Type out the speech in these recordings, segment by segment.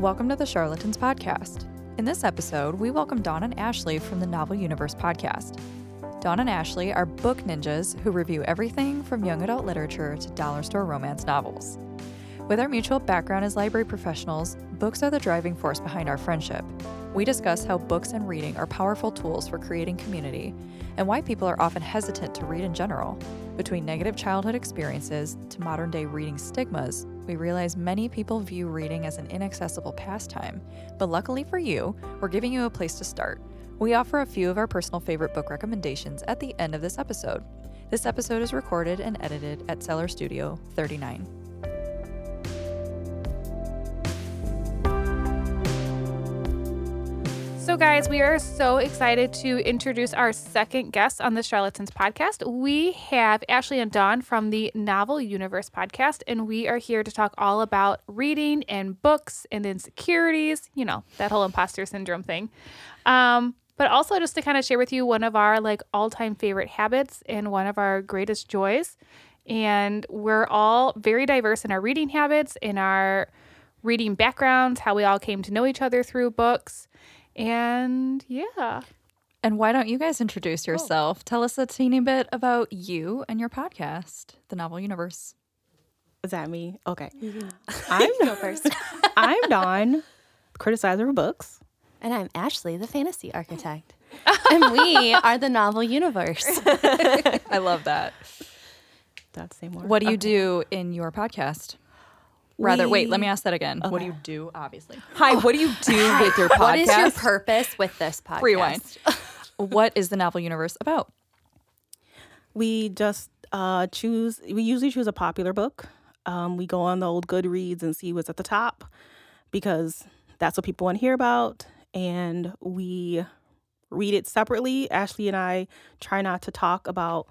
Welcome to the Charlatans Podcast. In this episode, we welcome Dawn and Ashley from the Novel Universe podcast. Dawn and Ashley are book ninjas who review everything from young adult literature to dollar store romance novels. With our mutual background as library professionals, books are the driving force behind our friendship. We discuss how books and reading are powerful tools for creating community and why people are often hesitant to read in general. Between negative childhood experiences to modern day reading stigmas, we realize many people view reading as an inaccessible pastime. But luckily for you, we're giving you a place to start. We offer a few of our personal favorite book recommendations at the end of this episode. This episode is recorded and edited at Cellar Studio 39. So, guys, we are so excited to introduce our second guest on the Charlatans podcast. We have Ashley and Dawn from the Novel Universe podcast, and we are here to talk all about reading and books and insecurities, you know, that whole imposter syndrome thing. Um, but also just to kind of share with you one of our like all-time favorite habits and one of our greatest joys. And we're all very diverse in our reading habits, in our reading backgrounds, how we all came to know each other through books. And yeah. And why don't you guys introduce yourself? Tell us a teeny bit about you and your podcast, The Novel Universe. Is that me? Okay. I'm go first. I'm Dawn, criticizer of books. And I'm Ashley, the fantasy architect. and we are the novel universe. I love that. That's the same word. What do you do in your podcast? Rather, wait, let me ask that again. What do you do, obviously? Hi, what do you do with your podcast? What is your purpose with this podcast? Rewind. what is The Novel Universe about? We just uh, choose. We usually choose a popular book. Um, we go on the old Goodreads and see what's at the top because that's what people want to hear about, and we read it separately. Ashley and I try not to talk about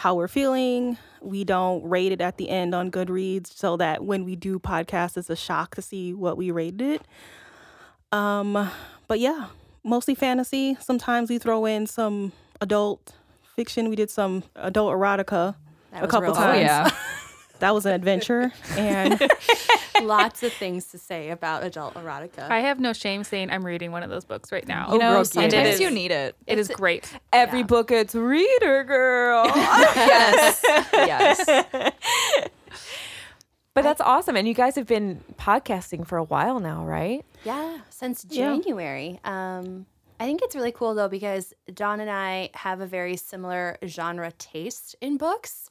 how we're feeling. We don't rate it at the end on Goodreads so that when we do podcasts, it's a shock to see what we rated it. Um, but yeah, mostly fantasy. Sometimes we throw in some adult fiction. We did some adult erotica That a couple real times. fun. yeah. That was an adventure. And Lots of things to say about adult erotica. I have no shame saying I'm reading one of those books right now. You know, Brooke, sometimes it is. you need it. it is great. Every Yeah. book it's reader girl. yes. Yes. but that's awesome. And you guys have been podcasting for a while now, right? yeah, since Yeah. January. Um, I think it's really cool though because Dawn and I have a very similar genre taste in books.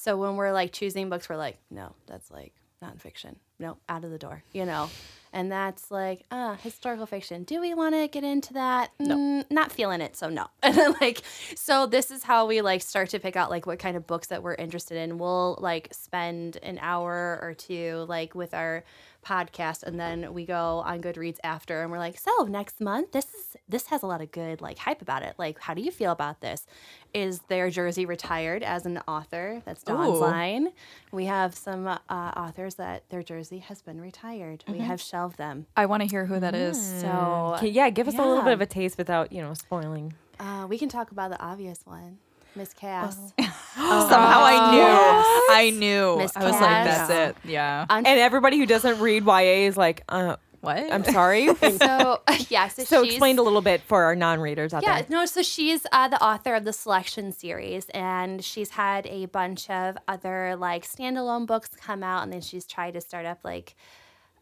So when we're like choosing books, we're like, no, that's like nonfiction. No, out of the door, you know. And that's like, uh, historical fiction. Do we want to get into that? No. not feeling it, so no. And then like, so this is how we like start to pick out like what kind of books that we're interested in. We'll like spend an hour or two like with our podcast and then we go on Goodreads after and we're like, so next month, this is this has a lot of good like hype about it. Like, how do you feel about this? Is their Jersey retired as an author? That's Ooh. line. We have some uh, authors that their Jersey has been retired. We have shelved them. I want to hear who that is. So Okay, yeah, give us a little bit of a taste without, you know, spoiling. uh, we can talk about the obvious one. Miss Cass. Somehow I knew. I knew. Miss I was like, Cass. that's it. Yeah. And everybody who doesn't read YA is like, uh, What? I'm sorry. so yeah, so, so she's, explain a little bit for our non-readers out Yeah, there. no, so she's uh, the author of the Selection series, and she's had a bunch of other like standalone books come out, and then she's tried to start up like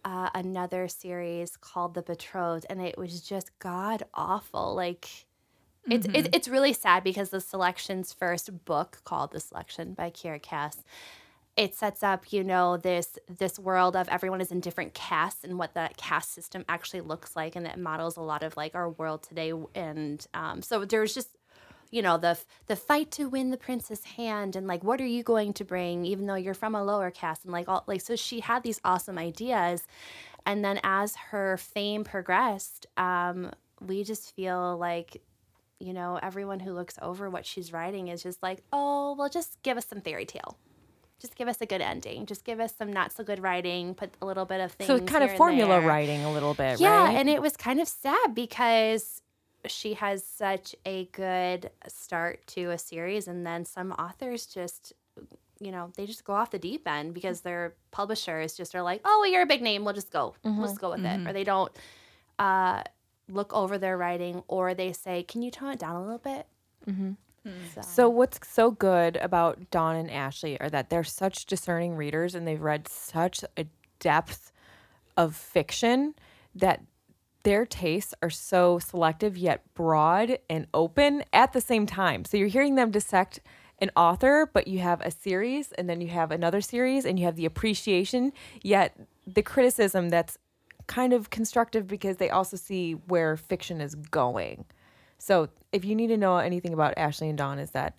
uh, another series called The Betrothed, and it was just god awful. Like, it's it, it's really sad because the Selection's first book called The Selection by Kiera Cass it sets up you know this this world of everyone is in different castes and what that caste system actually looks like and it models a lot of like our world today and um, so there's just you know the the fight to win the prince's hand and like what are you going to bring even though you're from a lower caste and like all like so she had these awesome ideas and then as her fame progressed um, we just feel like you know everyone who looks over what she's writing is just like oh well just give us some fairy tale just give us a good ending. Just give us some not so good writing. Put a little bit of things. So kind of formula writing a little bit, Yeah, right? and it was kind of sad because she has such a good start to a series, and then some authors just you know, they just go off the deep end because their publishers just are like, oh, well, you're a big name. We'll just go. We'll just go with it. Or they don't uh, look over their writing or they say, can you tone it down a little bit? Mm-hmm. So, So what's so good about Dawn and Ashley are that they're such discerning readers and they've read such a depth of fiction that their tastes are so selective yet broad and open at the same time. So you're hearing them dissect an author, but you have a series and then you have another series and you have the appreciation, yet the criticism that's kind of constructive because they also see where fiction is going. So if you need to know anything about Ashley and Dawn, is that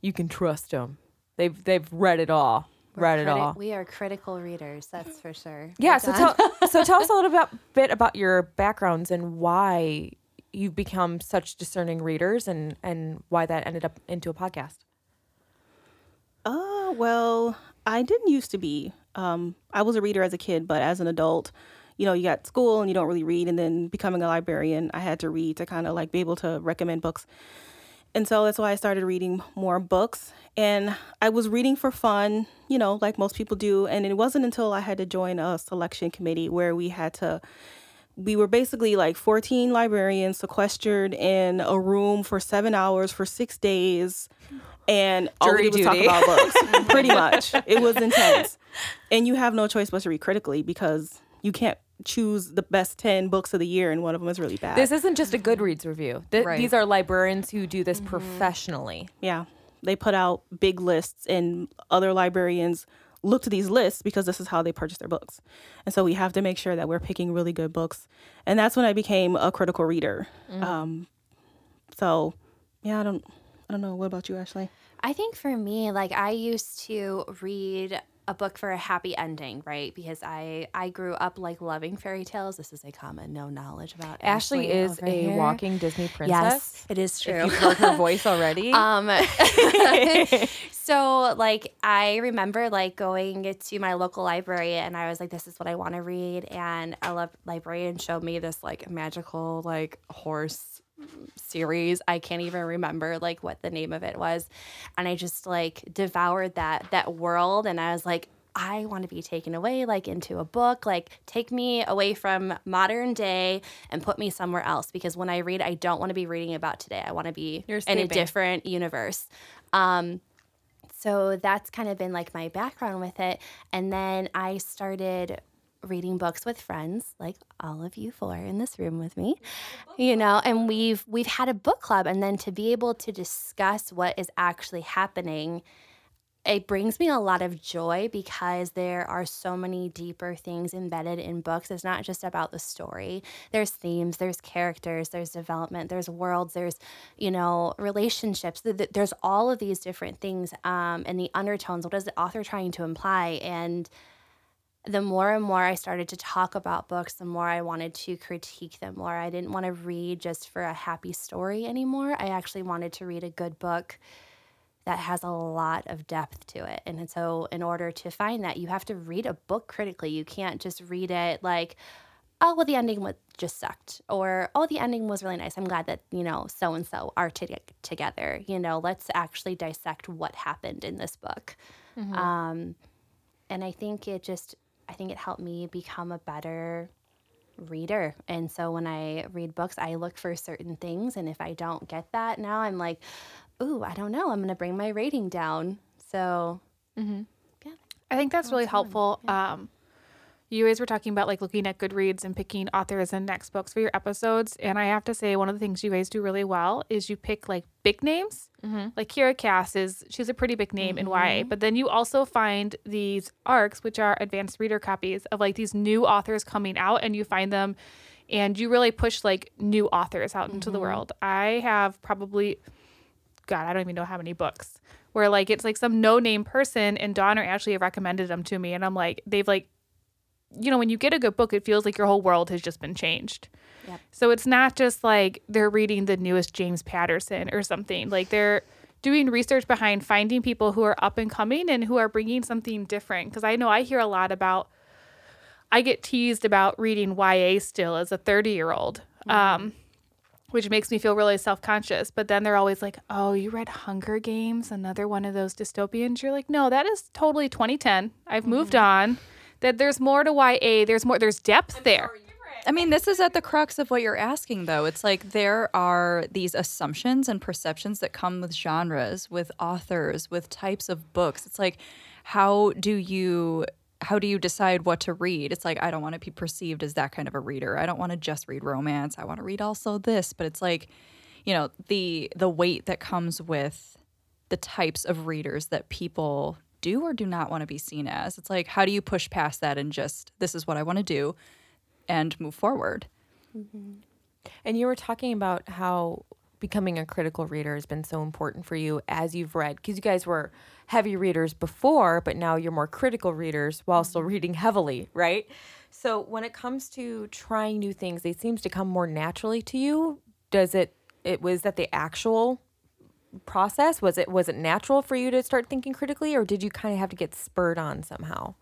you can trust them. They've they've read it all, we're read it all. We are critical readers, that's for sure. Yeah. We're So done. tell so tell us a little bit bit about your backgrounds and why you've become such discerning readers and and why that ended up into a podcast. Uh, well, I didn't used to be. Um, I was a reader as a kid, but as an adult, you know, you got school and you don't really read, and then becoming a librarian, I had to read to kind of like be able to recommend books. And so that's why I started reading more books. And I was reading for fun, you know, like most people do. And it wasn't until I had to join a selection committee where we had to we were basically like 14 librarians sequestered in a room for seven hours for six days. And all we was duty. talk about books, pretty much. It was intense. And you have no choice but to read critically because you can't choose the best 10 books of the year and one of them is really bad. This isn't just a Goodreads review. Th- Right. These are librarians who do this professionally. Yeah. They put out big lists and other librarians look to these lists because this is how they purchase their books. And so we have to make sure that we're picking really good books. And that's when I became a critical reader. Um, so yeah, I don't I don't know. What about you, Ashley? I think for me, like I used to read a book for a happy ending, right? Because I I grew up like loving fairy tales. This is a common no knowledge about Ashley, Ashley is a here. walking Disney princess. Yes, it is true. If you've heard her voice already. Um, so like I remember like going to my local library and I was like, this is what I want to read. And a lib- librarian showed me this like magical like horse series. I can't even remember like what the name of it was. And I just like devoured that that world and I was like, I want to be taken away like into a book, like take me away from modern day and put me somewhere else because when I read, I don't want to be reading about today. I want to be in a different universe. Um, so that's kind of been like my background with it. And then I started reading books with friends like all of you four in this room with me you know and we've we've had a book club and then to be able to discuss what is actually happening it brings me a lot of joy because there are so many deeper things embedded in books. It's not just about the story. There's themes, there's characters, there's development, there's worlds, there's, you know, relationships. Th- th- There's all of these different things um, and the undertones. What is the author trying to imply? And the more and more I started to talk about books, the more I wanted to critique them more. I didn't want to read just for a happy story anymore. I actually wanted to read a good book that has a lot of depth to it. And so, in order to find that, you have to read a book critically. You can't just read it like, oh, well, the ending was just sucked, or oh, the ending was really nice. I'm glad that, you know, so and so are to- together. You know, let's actually dissect what happened in this book. Um, and I think it just, I think it helped me become a better reader. And so when I read books, I look for certain things. And if I don't get that now, I'm like, ooh, I don't know. I'm going to bring my rating down. So, yeah. I think that's really helpful. Um, you guys were talking about like looking at Goodreads and picking authors and next books for your episodes. And I have to say, one of the things you guys do really well is you pick like big names. Mm-hmm. Like Kiera Cass is, she's a pretty big name in YA. Mm-hmm. But then you also find these arcs, which are advanced reader copies of like these new authors coming out, and you find them and you really push like new authors out into the mm-hmm. world. I have probably God, I don't even know how many books where like it's like some no name person and Dawn or Ashley have recommended them to me and I'm like they've like you know when you get a good book it feels like your whole world has just been changed. Yep. So it's not just like they're reading the newest James Patterson or something. Like they're doing research behind finding people who are up and coming and who are bringing something different because I know I hear a lot about I get teased about reading YA still as a 30 year old. Um, which makes me feel really self conscious. But then they're always like, oh, you read Hunger Games, another one of those dystopians. You're like, no, that is totally 2010. I've moved on. That there's more to YA. There's more, there's depth there. I mean, this is at the crux of what you're asking, though. It's like there are these assumptions and perceptions that come with genres, with authors, with types of books. It's like, how do you how do you decide what to read? It's like I don't want to be perceived as that kind of a reader. I don't want to just read romance. I want to read also this, but it's like, you know, the the weight that comes with the types of readers that people do or do not want to be seen as. It's like how do you push past that and just this is what I want to do and move forward. Mm-hmm. And you were talking about how becoming a critical reader has been so important for you as you've read because you guys were heavy readers before, but now you're more critical readers while still mm-hmm. reading heavily, right? So when it comes to trying new things, they seems to come more naturally to you. Does it it was that the actual process? Was it was it natural for you to start thinking critically or did you kind of have to get spurred on somehow?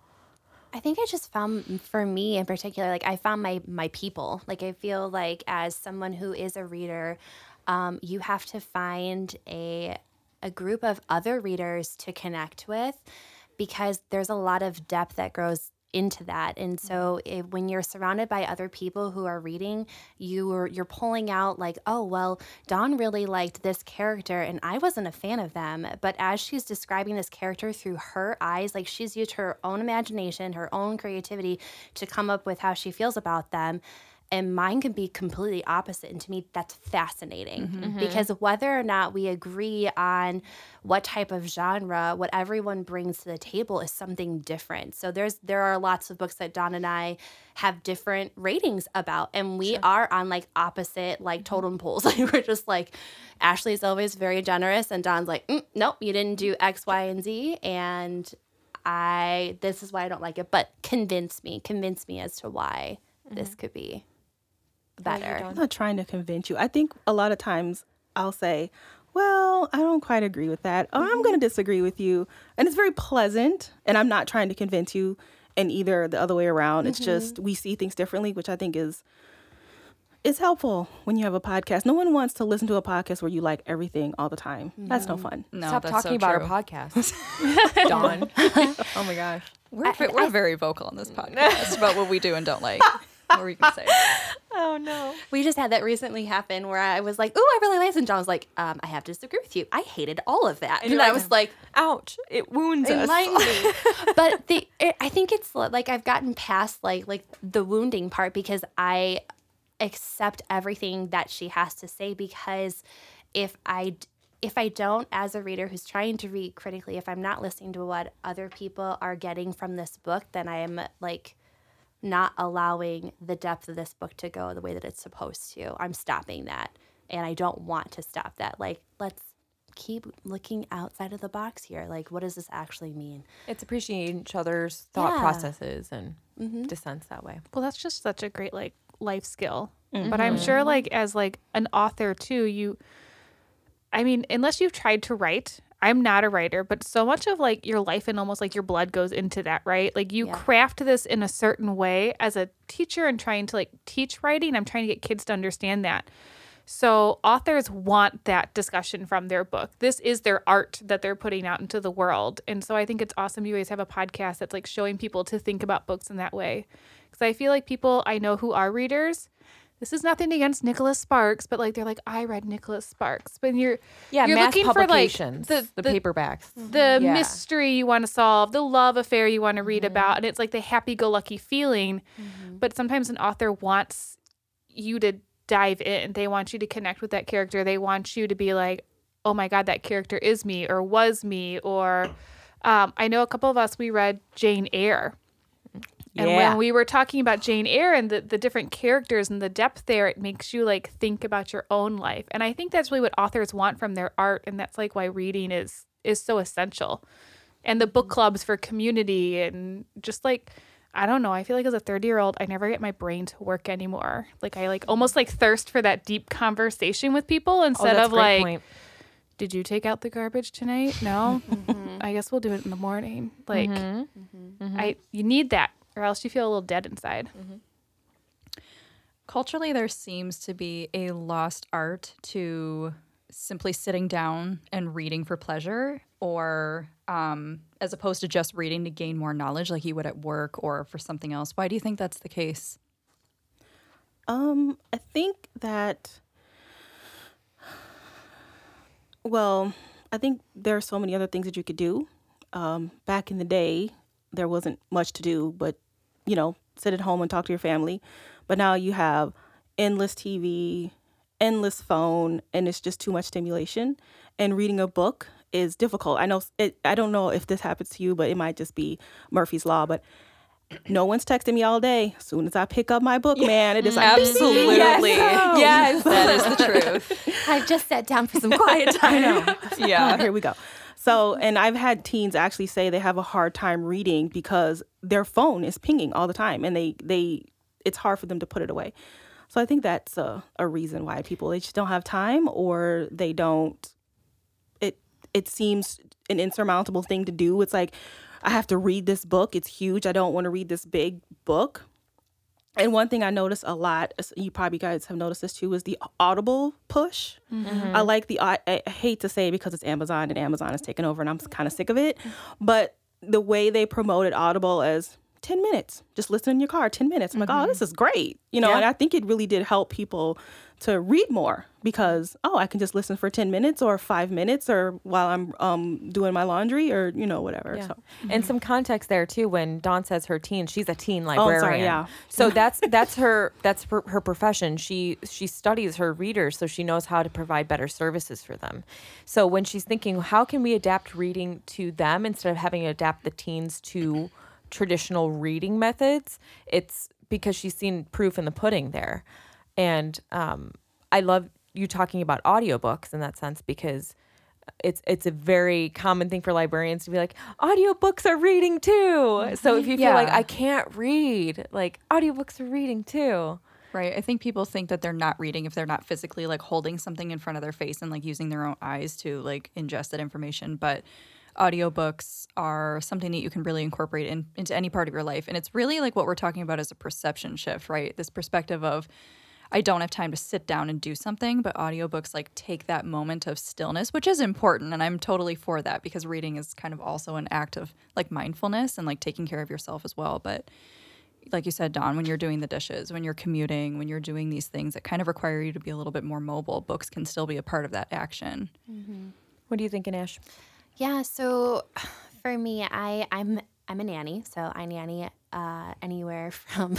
I think I just found for me in particular, like I found my my people. Like I feel like as someone who is a reader, um, you have to find a a group of other readers to connect with because there's a lot of depth that grows into that. And mm-hmm. so if, when you're surrounded by other people who are reading you are you're pulling out like oh well dawn really liked this character and i wasn't a fan of them. But as she's describing this character through her eyes like she's used her own imagination her own creativity to come up with how she feels about them and mine can be completely opposite. And to me that's fascinating mm-hmm. Mm-hmm. because whether or not we agree on what type of genre what everyone brings to the table is something different. So there's there are lots of books that Dawn and i have different ratings about. And we are on like opposite like mm-hmm. totem poles. Like we're just like ashley's always very generous and Dawn's like mm, nope you didn't do x y and z. And i this is why i don't like it but convince me convince me as to why this could be better. I'm not trying to convince you. I think a lot of times I'll say, well, I don't quite agree with that. Oh, I'm mm-hmm. going to disagree with you. And it's very pleasant. And I'm not trying to convince you and either the other way around. It's mm-hmm. just we see things differently, which I think is is helpful when you have a podcast. No one wants to listen to a podcast where you like everything all the time. That's no fun. No, Stop that's talking so about true. our podcast. Dawn. oh my gosh. We're, ve- we're very vocal on this podcast about what we do and don't like. What were you gonna say? Oh no. We just had that recently happen where I was like, "Ooh, I really like," and John was like, um, "I have to disagree with you. I hated all of that," and, you're I was like, Ouch. It wounds us. "Enlighten me." but the, it, I think it's like I've gotten past like like the wounding part because I accept everything that she has to say because if I if I don't, as a reader who's trying to read critically, if I'm not listening to what other people are getting from this book, then I am like not allowing the depth of this book to go the way that it's supposed to. I'm stopping that. And I don't want to stop that. Like, let's keep looking outside of the box here. Like, what does this actually mean? It's appreciating each other's thought Yeah. processes and mm-hmm. dissents that way. Well, that's just such a great like life skill. Mm-hmm. But I'm sure like as like an author too, you I mean, unless you've tried to write, I'm not a writer, but so much of like your life and almost like your blood goes into that, right? Like you Yeah. craft this in a certain way as a teacher and trying to like teach writing. I'm trying to get kids to understand that. So authors want that discussion from their book. This is their art that they're putting out into the world. And so I think it's awesome you guys have a podcast that's like showing people to think about books in that way. Cuz I feel like people I know who are readers this is nothing against Nicholas Sparks, but like they're like, I read Nicholas Sparks. But you're Yeah, you're mass looking for like the, the, the, paperbacks. the mm-hmm. Yeah. mystery you want to solve, the love affair you want to read mm-hmm. about, and it's like the happy-go-lucky feeling. Mm-hmm. But sometimes an author wants you to dive in. They want you to connect with that character. They want you to be like, "Oh my god, that character is me or was me." Or um, I know a couple of us we read Jane Eyre. And Yeah. when we were talking about Jane Eyre and the, the different characters and the depth there, it makes you like think about your own life. And I think that's really what authors want from their art. And that's like why reading is is so essential. And the book mm-hmm. clubs for community and just like I don't know, I feel like as a 30 year old, I never get my brain to work anymore. Like I like almost like thirst for that deep conversation with people Oh, instead that's of like point. did you take out the garbage tonight? No. Mm-hmm. I guess we'll do it in the morning. Like mm-hmm. I you need that or else you feel a little dead inside. Culturally, there seems to be a lost art to simply sitting down and reading for pleasure, or um, as opposed to just reading to gain more knowledge, like you would at work or for something else. Why do you think that's the case? Um, I think that. Well, I think there are so many other things that you could do. Um, back in the day, there wasn't much to do, but you know, sit at home and talk to your family. But now you have endless TV, endless phone, and it's just too much stimulation. And reading a book is difficult. I know it, I don't know if this happens to you, but it might just be Murphy's law. But no one's texting me all day. As soon as I pick up my book, man, it is like mm-hmm. Absolutely. Yes. That is the truth. I've just sat down for some quiet time. Oh, yeah. here we go. So, and I've had teens actually say they have a hard time reading because their phone is pinging all the time, and they they it's hard for them to put it away. So I think that's a, a reason why people they just don't have time or they don't. It it seems an insurmountable thing to do. It's like I have to read this book. It's huge. I don't want to read this big book. And one thing I notice a lot, you probably guys have noticed this too, is the Audible push. Mm-hmm. I like the, I, I hate to say it because it's Amazon and Amazon is taking over and I'm kind of sick of it. But the way they promoted Audible as 10 minutes, just listen in your car, 10 minutes. I'm like, oh, this mm-hmm. is great. You know, and I think it really did help people to read more because, oh, I can just listen for 10 minutes or five minutes or while I'm um, doing my laundry or, you know, whatever. Yeah. So. And some context there too. When Dawn says her teen, she's a teen I'm librarian. sorry, yeah. So that's that's her that's her, her profession. She she studies her readers, so she knows how to provide better services for them. So when she's thinking, how can we adapt reading to them instead of having to adapt the teens to traditional reading methods? It's because she's seen proof in the pudding there, and um, I love you talking about audiobooks in that sense because it's it's a very common thing for librarians to be like audiobooks are reading too. So if you feel like I can't read, like audiobooks are reading too. Right. I think people think that they're not reading if they're not physically like holding something in front of their face and like using their own eyes to like ingest that information. But audiobooks are something that you can really incorporate in, into any part of your life. And it's really like what we're talking about is a perception shift, right? This perspective of I don't have time to sit down and do something, but audiobooks like take that moment of stillness, which is important. And I'm totally for that because reading is kind of also an act of like mindfulness and like taking care of yourself as well. But like you said, Dawn, when you're doing the dishes, when you're commuting, when you're doing these things that kind of require you to be a little bit more mobile, books can still be a part of that action. Mm-hmm. What are you thinking, Ash? Yeah, so for me, I I'm I'm a nanny, so I nanny uh, anywhere from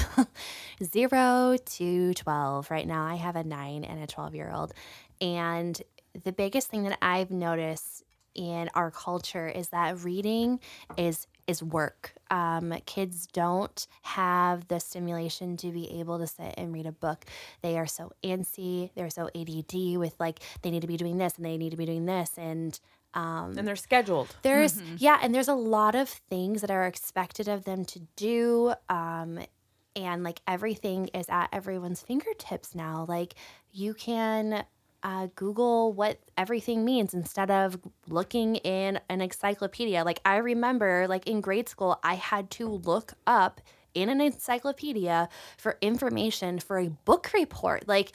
zero to twelve. Right now, I have a nine and a twelve year old, and the biggest thing that I've noticed in our culture is that reading is is work. Um, kids don't have the stimulation to be able to sit and read a book. They are so antsy. They're so ADD with like they need to be doing this and they need to be doing this and um, And they're scheduled. there's yeah, and there's a lot of things that are expected of them to do. Um, and like everything is at everyone's fingertips now. Like you can uh, Google what everything means instead of looking in an encyclopedia. Like I remember, like in grade school, I had to look up in an encyclopedia for information for a book report. Like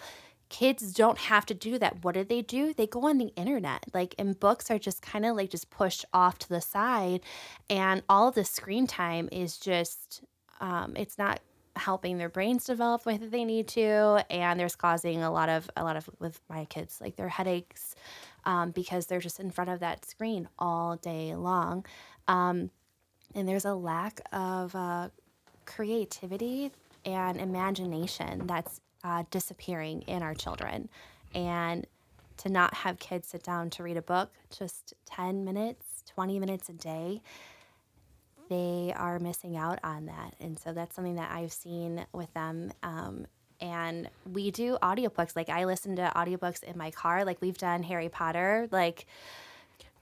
kids don't have to do that. What do they do? They go on the internet. Like, and books are just kind of like just pushed off to the side. And all of the screen time is just, um, it's not helping their brains develop the way that they need to. And there's causing a lot of, a lot of, with my kids, like their headaches um, because they're just in front of that screen all day long. Um, and there's a lack of uh, creativity and imagination that's uh, disappearing in our children. And to not have kids sit down to read a book just 10 minutes, 20 minutes a day, they are missing out on that. And so that's something that I've seen with them. Um, and we do audiobooks. Like I listen to audiobooks in my car. Like we've done Harry Potter. Like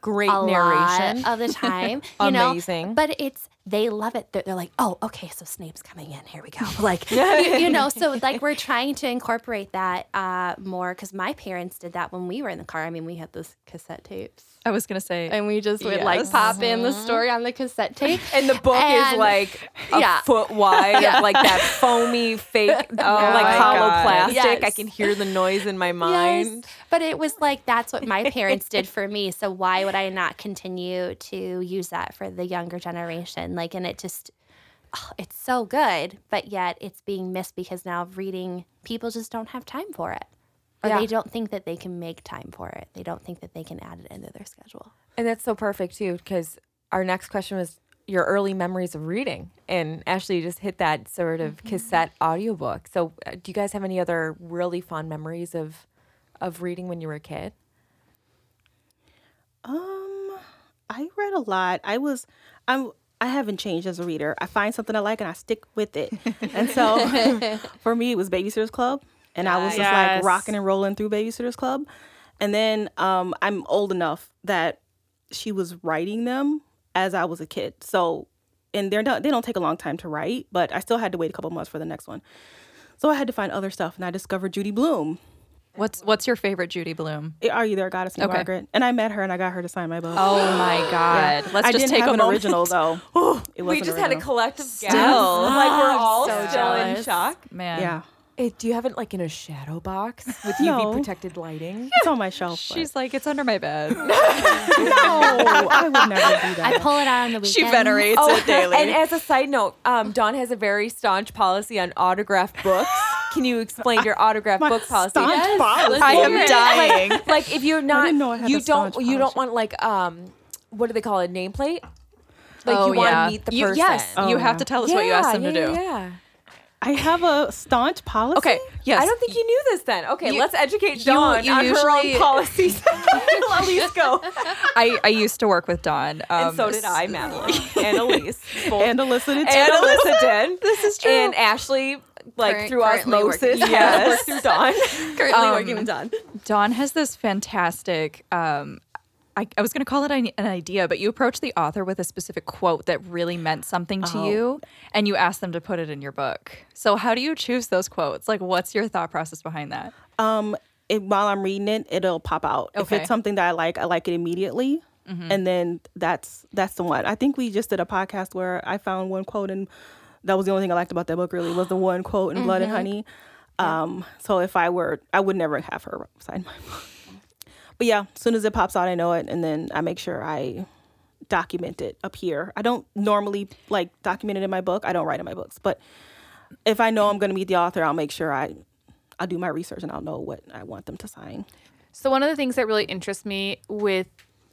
Great narration. of the time. you know? Amazing. But it's they love it. They're, they're like, oh, okay, so Snape's coming in. Here we go. Like, you, you know, so like we're trying to incorporate that uh, more because my parents did that when we were in the car. I mean, we had those cassette tapes. I was gonna say, And we just would like Yes. pop in the story on the cassette tape. And the book And- is like a yeah. foot wide, of like that foamy, fake, like my hollow God. plastic. I can hear the noise in my mind. Yes, but it was like that's what my parents did for me. So why would I not continue to use that for the younger generation? Like, and it just, oh, it's so good, but yet it's being missed because now reading people just don't have time for it, or Yeah. they don't think that they can make time for it. They don't think that they can add it into their schedule. And that's so perfect too, because our next question was your early memories of reading. And Ashley you just hit that sort of cassette audiobook. So uh, do you guys have any other really fond memories of of reading when you were a kid? Um, I read a lot. I was, I'm, I haven't changed as a reader. I find something I like and I stick with it. and so, for me, it was Babysitters Club, and I was just Yes. like rocking and rolling through Babysitters Club. And then, um, I'm old enough that she was writing them as I was a kid. So, and they're not, they don't take a long time to write, but I still had to wait a couple months for the next one. So I had to find other stuff, and I discovered Judy Blume. What's what's your favorite Judy Blume? Are you there, Goddess and Okay. Margaret? And I met her, and I got her to sign my book. Oh my God! Let's I just didn't take have a an moment. original though. it we wasn't just had a original. collective gasp. Like we're all So still in shock. Man, Yeah, Eh, do you have it like in a shadow box with No. UV protected lighting? it's on my shelf. but- She's like, it's under my bed. no, I would never do that. I pull it out on the weekend. she venerates Oh, it daily. and as a side note, um, Dawn has a very staunch policy on autographed books. Can you explain your autographed My book policy? staunch Yes, policy. let's I hear am it. dying. like if you're not didn't know I had you a don't staunch you don't policy. want like um what do they call it nameplate like oh you want yeah. to meet the You- person yes, Oh, you have yeah. to tell us what you Yeah, asked them yeah, to do. yeah, yeah. I have a staunch policy. Okay. Yes. I don't think you knew this then. Okay, You- let's educate you- Dawn you on her usually- own policies. Elise, go. I, I used to work with Dawn. Um, and so did I, Madeline, and Elise. Both And Alyssa did too. and Alyssa did. This is true. And Ashley, like Current- through currently osmosis, working- yes, Yes. through Dawn. Currently Um, working with Dawn. Dawn has this fantastic. Um, I, I was going to call it an, an idea, but you approach the author with a specific quote that really meant something to Oh. you, and you ask them to put it in your book. So, how do you choose those quotes? Like, what's your thought process behind that? Um, it, while I'm reading it, it'll pop out. If it's something that I like, I like it immediately, and then that's that's the one. I think we just did a podcast where I found one quote, and that was the only thing I liked about that book. Really, was the one quote in Blood and Honey. Um, so if I were, I would never have her sign my book. But yeah, as soon as it pops out, I know it, and then I make sure I document it up here. I don't normally like document it in my book. I don't write in my books, but if I know I'm going to meet the author, I'll make sure I I'll do my research and I'll know what I want them to sign. So one of the things that really interests me with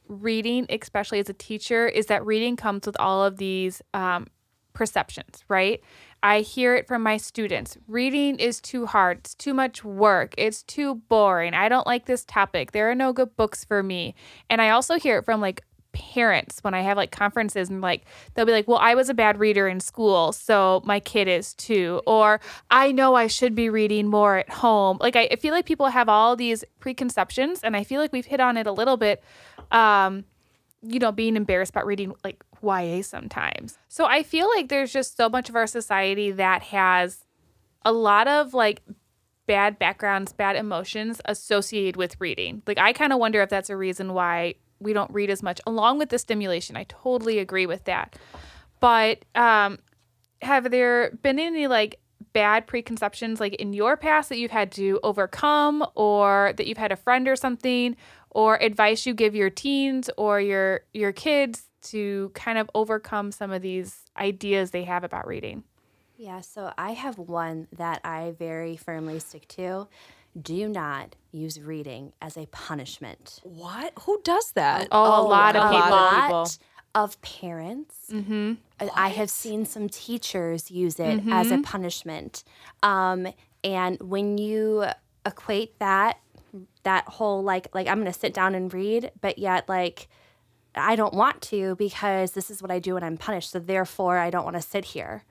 reading, especially as a teacher, is that reading comes with all of these um, perceptions, right? I hear it from my students. Reading is too hard. It's too much work. It's too boring. I don't like this topic. There are no good books for me. And I also hear it from like parents when I have like conferences and like they'll be like, "Well, I was a bad reader in school, so my kid is too." Or I know I should be reading more at home. Like I, feel like people have all these preconceptions and I feel like we've hit on it a little bit um you know, being embarrassed about reading like YA sometimes. So I feel like there's just so much of our society that has a lot of like bad backgrounds, bad emotions associated with reading. Like I kind of wonder if that's a reason why we don't read as much along with the stimulation. I totally agree with that. But um have there been any like bad preconceptions like in your past that you've had to overcome or that you've had a friend or something or advice you give your teens or your your kids to kind of overcome some of these ideas they have about reading? Yeah, so I have one that I very firmly stick to. Do not use reading as a punishment. What? Who does that? Oh, a lot of people. a people. lot of parents. Mm-hmm. I- I have seen some teachers use it as a punishment. Um, and when you equate that, that whole like, like I'm going to sit down and read, but yet like I don't want to because this is what I do when I'm punished. So therefore, I don't want to sit here.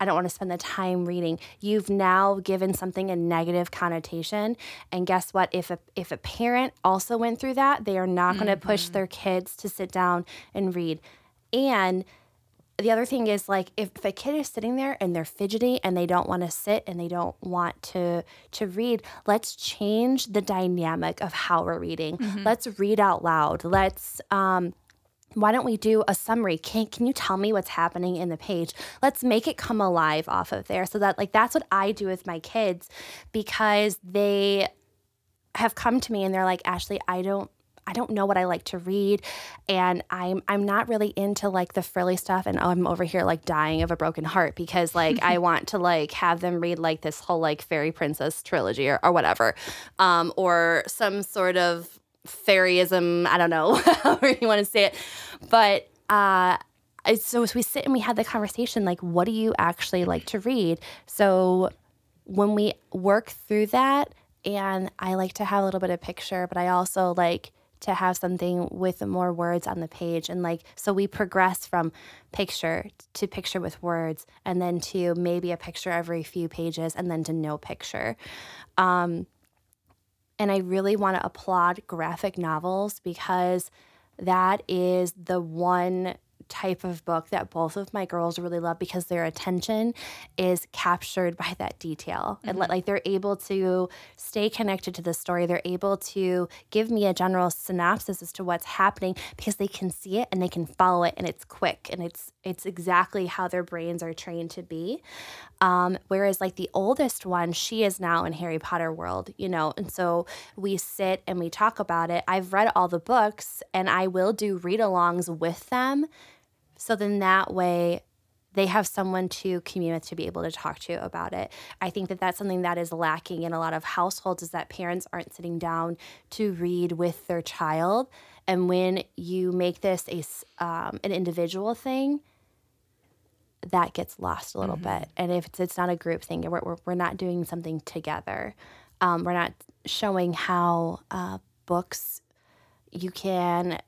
I don't want to spend the time reading. You've now given something a negative connotation. And guess what? If a if a parent also went through that, they are not going to push mm-hmm. their kids to sit down and read. And the other thing is like if, if a kid is sitting there and they're fidgety and they don't want to sit and they don't want to to read let's change the dynamic of how we're reading. Let's read out loud. Let's um why don't we do a summary? Can, can you tell me what's happening in the page? Let's make it come alive off of there so that like that's what i do with my kids because they have come to me and they're like ashley i don't I don't know what I like to read and I'm I'm not really into like the frilly stuff and I'm over here like dying of a broken heart because like I want to like have them read like this whole like fairy princess trilogy or, or whatever. Um or some sort of fairyism, I don't know however you want to say it. But uh so as we sit and we had the conversation like what do you actually like to read? So when we work through that and I like to have a little bit of picture, but I also like to have something with more words on the page and like so we progress from picture to picture with words and then to maybe a picture every few pages and then to no picture. Um and I really want to applaud graphic novels because that is the one type of book that both of my girls really love because their attention is captured by that detail. And like they're able to stay connected to the story. They're able to give me a general synopsis as to what's happening because they can see it and they can follow it and it's quick and it's it's exactly how their brains are trained to be. Um, whereas like the oldest one she is now in harry potter world you know and so we sit and we talk about it. I've read all the books and i will do read-alongs with them so then that way they have someone to commune with to be able to talk to about it. I think that that's something that is lacking in a lot of households is that parents aren't sitting down to read with their child. And when you make this a um, an individual thing, that gets lost a little bit. And if it's, it's not a group thing, we're, we're, we're not doing something together. Um, we're not showing how uh, books you can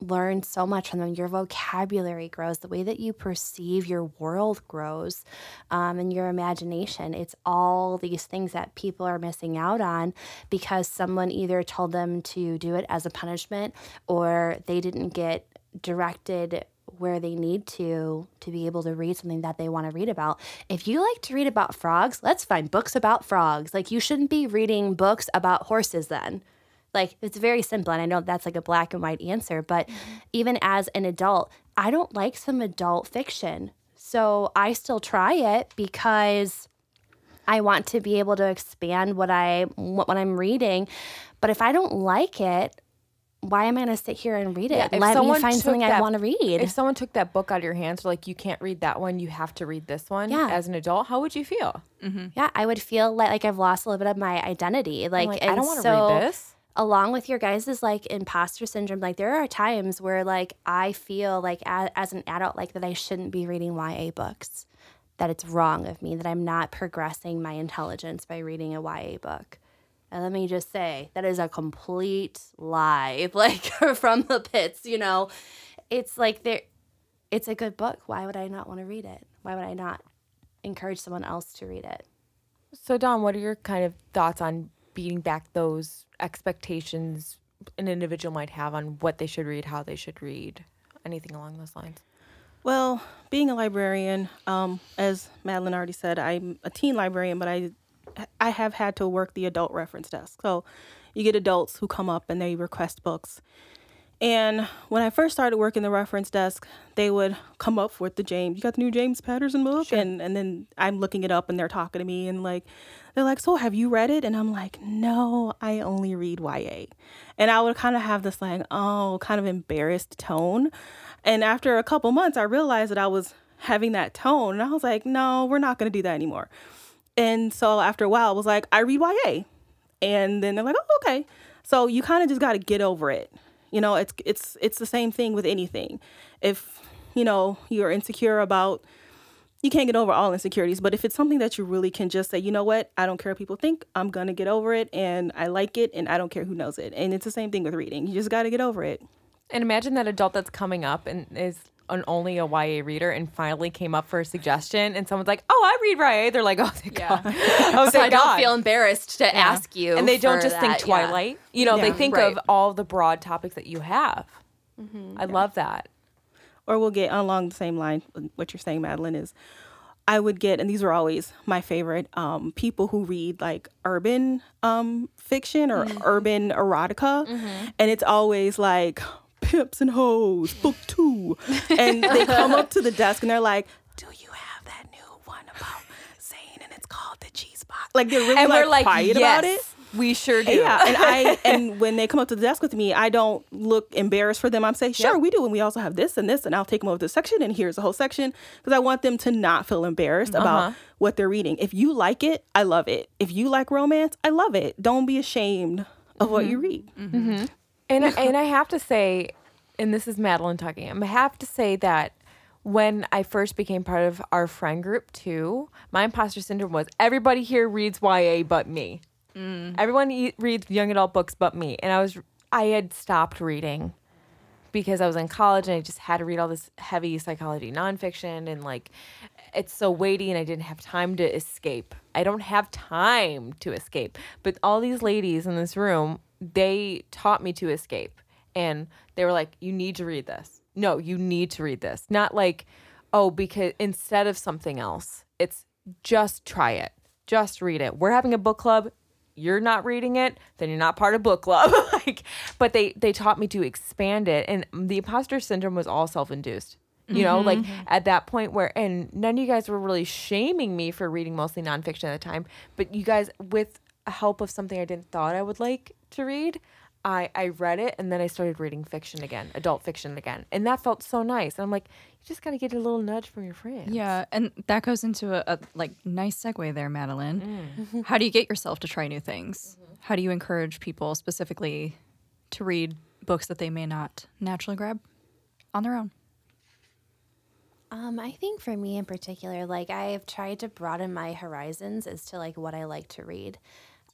learn so much from them. Your vocabulary grows, the way that you perceive your world grows, um, and your imagination. It's all these things that people are missing out on because someone either told them to do it as a punishment or they didn't get directed where they need to to be able to read something that they want to read about. If you like to read about frogs, let's find books about frogs. Like you shouldn't be reading books about horses then. Like it's very simple, and I know that's like a black and white answer, but mm-hmm. even as an adult, I don't like some adult fiction. So I still try it because I want to be able to expand what I what, what I'm reading. But if I don't like it, why am I going to sit here and read it? Yeah, if Let me someone find took something I want to read. If someone took that book out of your hands, like you can't read that one, you have to read this one. Yeah. As an adult, how would you feel? Mm-hmm. yeah, I would feel like, like I've lost a little bit of my identity. Like, like, I don't wanna read this. Along with your guys' like imposter syndrome, like there are times where like I feel like a, as an adult, like that I shouldn't be reading YA books, that it's wrong of me, that I'm not progressing my intelligence by reading a YA book. And let me just say, that is a complete lie, like from the pits, you know. It's like there it's a good book. Why would I not want to read it? Why would I not encourage someone else to read it? So, Dawn, what are your kind of thoughts on beating back those expectations an individual might have on what they should read, how they should read, anything along those lines? Well, being a librarian, um, as Madeline already said, I'm a teen librarian, but I I have had to work the adult reference desk. So you get adults who come up and they request books. And when I first started working the reference desk, they would come up with the James, you got the new James Patterson book? And and then I'm looking it up and they're talking to me and like they're like, So have you read it? And I'm like, No, I only read YA. And I would kind of have this like, oh, kind of embarrassed tone. And after a couple months I realized that I was having that tone and I was like, No, we're not gonna do that anymore. And so after a while I was like, I read YA. And then they're like, oh, okay. So you kind of just got to get over it. You know, it's it's it's the same thing with anything. If you know you're insecure about, you can't get over all insecurities. But if it's something that you really can just say, you know what, I don't care what people think. I'm gonna get over it, and I like it, and I don't care who knows it. And it's the same thing with reading. You just got to get over it. And imagine that adult that's coming up and is an only a YA reader and finally came up for a suggestion and someone's like, "Oh, I read YA." They're like, "Oh, thank God." Oh, So thank I don't God. feel embarrassed to ask you. and they don't for just think that, yeah. Twilight. You know, they think Right. of all the broad topics that you have. I love that. or we'll get along the same line. What you're saying, Madeline, is I would get, and these are always my favorite, um, people who read like urban um, fiction or urban erotica. And it's always like pimps and hoes, book two. and they come up to the desk and they're like, Do you have that new one about Zane? And it's called the cheese box. Like they're really and like, we're like, quiet yes, about it. we sure do. Yeah, and I and when they come up to the desk with me, I don't look embarrassed for them. I'm saying, sure, Yep. we do, and we also have this and this, and I'll take them over to this section, and here's the whole section because I want them to not feel embarrassed Uh-huh. about what they're reading. If you like it, I love it. If you like romance, I love it. Don't be ashamed of what you Mm-hmm. read. And and I have to say, and this is Madeline talking. I have to say that when I first became part of our friend group too, my imposter syndrome was everybody here reads YA but me. Mm. Everyone e- reads young adult books but me, and I was I had stopped reading because I was in college and I just had to read all this heavy psychology nonfiction and like it's so weighty and I didn't have time to escape. I don't have time to escape. But all these ladies in this room, they taught me to escape. And they were like, you need to read this. No, you need to read this. Not like, oh, because instead of something else, it's just try it. Just read it. We're having a book club you're not reading it, then you're not part of book club. like, but they they taught me to expand it, and the imposter syndrome was all self induced. You know, like mm-hmm. at that point where, and none of you guys were really shaming me for reading mostly nonfiction at the time, but you guys, with help of something I didn't thought I would like to read, I I read it, and then I started reading fiction again, adult fiction again, and that felt so nice. And I'm like, you just got to get a little nudge from your friends. Yeah, and that goes into a, a like nice segue there, Madeline. How do you get yourself to try new things? How do you encourage people specifically to read books that they may not naturally grab on their own? Um, I think for me in particular, like I've tried to broaden my horizons as to like what I like to read,